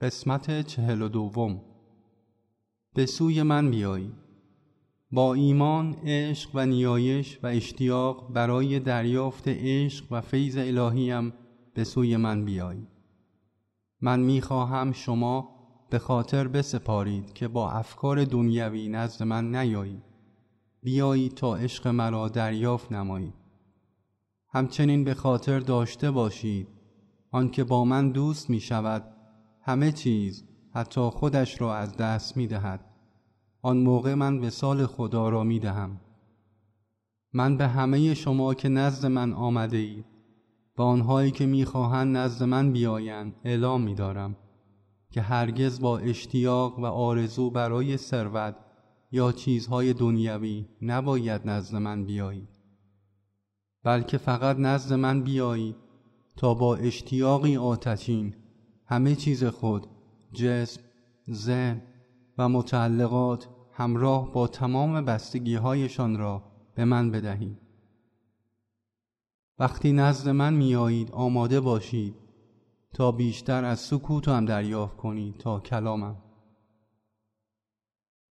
قسمت چهل و دوم. به سوی من بیایی با ایمان عشق و نیایش و اشتیاق برای دریافت عشق و فیض الهیم به سوی من بیایی من می‌خواهم شما به خاطر بسپارید که با افکار دنیوی نزد من نیایید بیایید تا عشق مرا دریافت نمایید همچنین به خاطر داشته باشید. آنکه با من دوست می شود همه چیز حتی خودش را از دست می دهد آن موقع من وسال خدا را می دهم من به همه شما که نزد من آمده اید و آنهایی که می‌خواهند نزد من بیایند اعلام می دارم که هرگز با اشتیاق و آرزو برای ثروت یا چیزهای دنیوی نباید نزد من بیایید. بلکه فقط نزد من بیایید تا با اشتیاقی آتشین همه چیز خود جسم ذهن و متعلقات همراه با تمام بستگی هایشان را به من بدهید. وقتی نزد من میایید آماده باشید تا بیشتر از سکوتم دریافت کنید تا کلامم.